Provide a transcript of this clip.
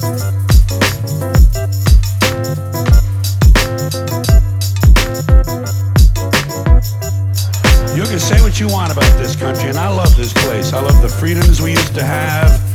You can say what you want about this country, and I love this place. I love the freedoms we used to have.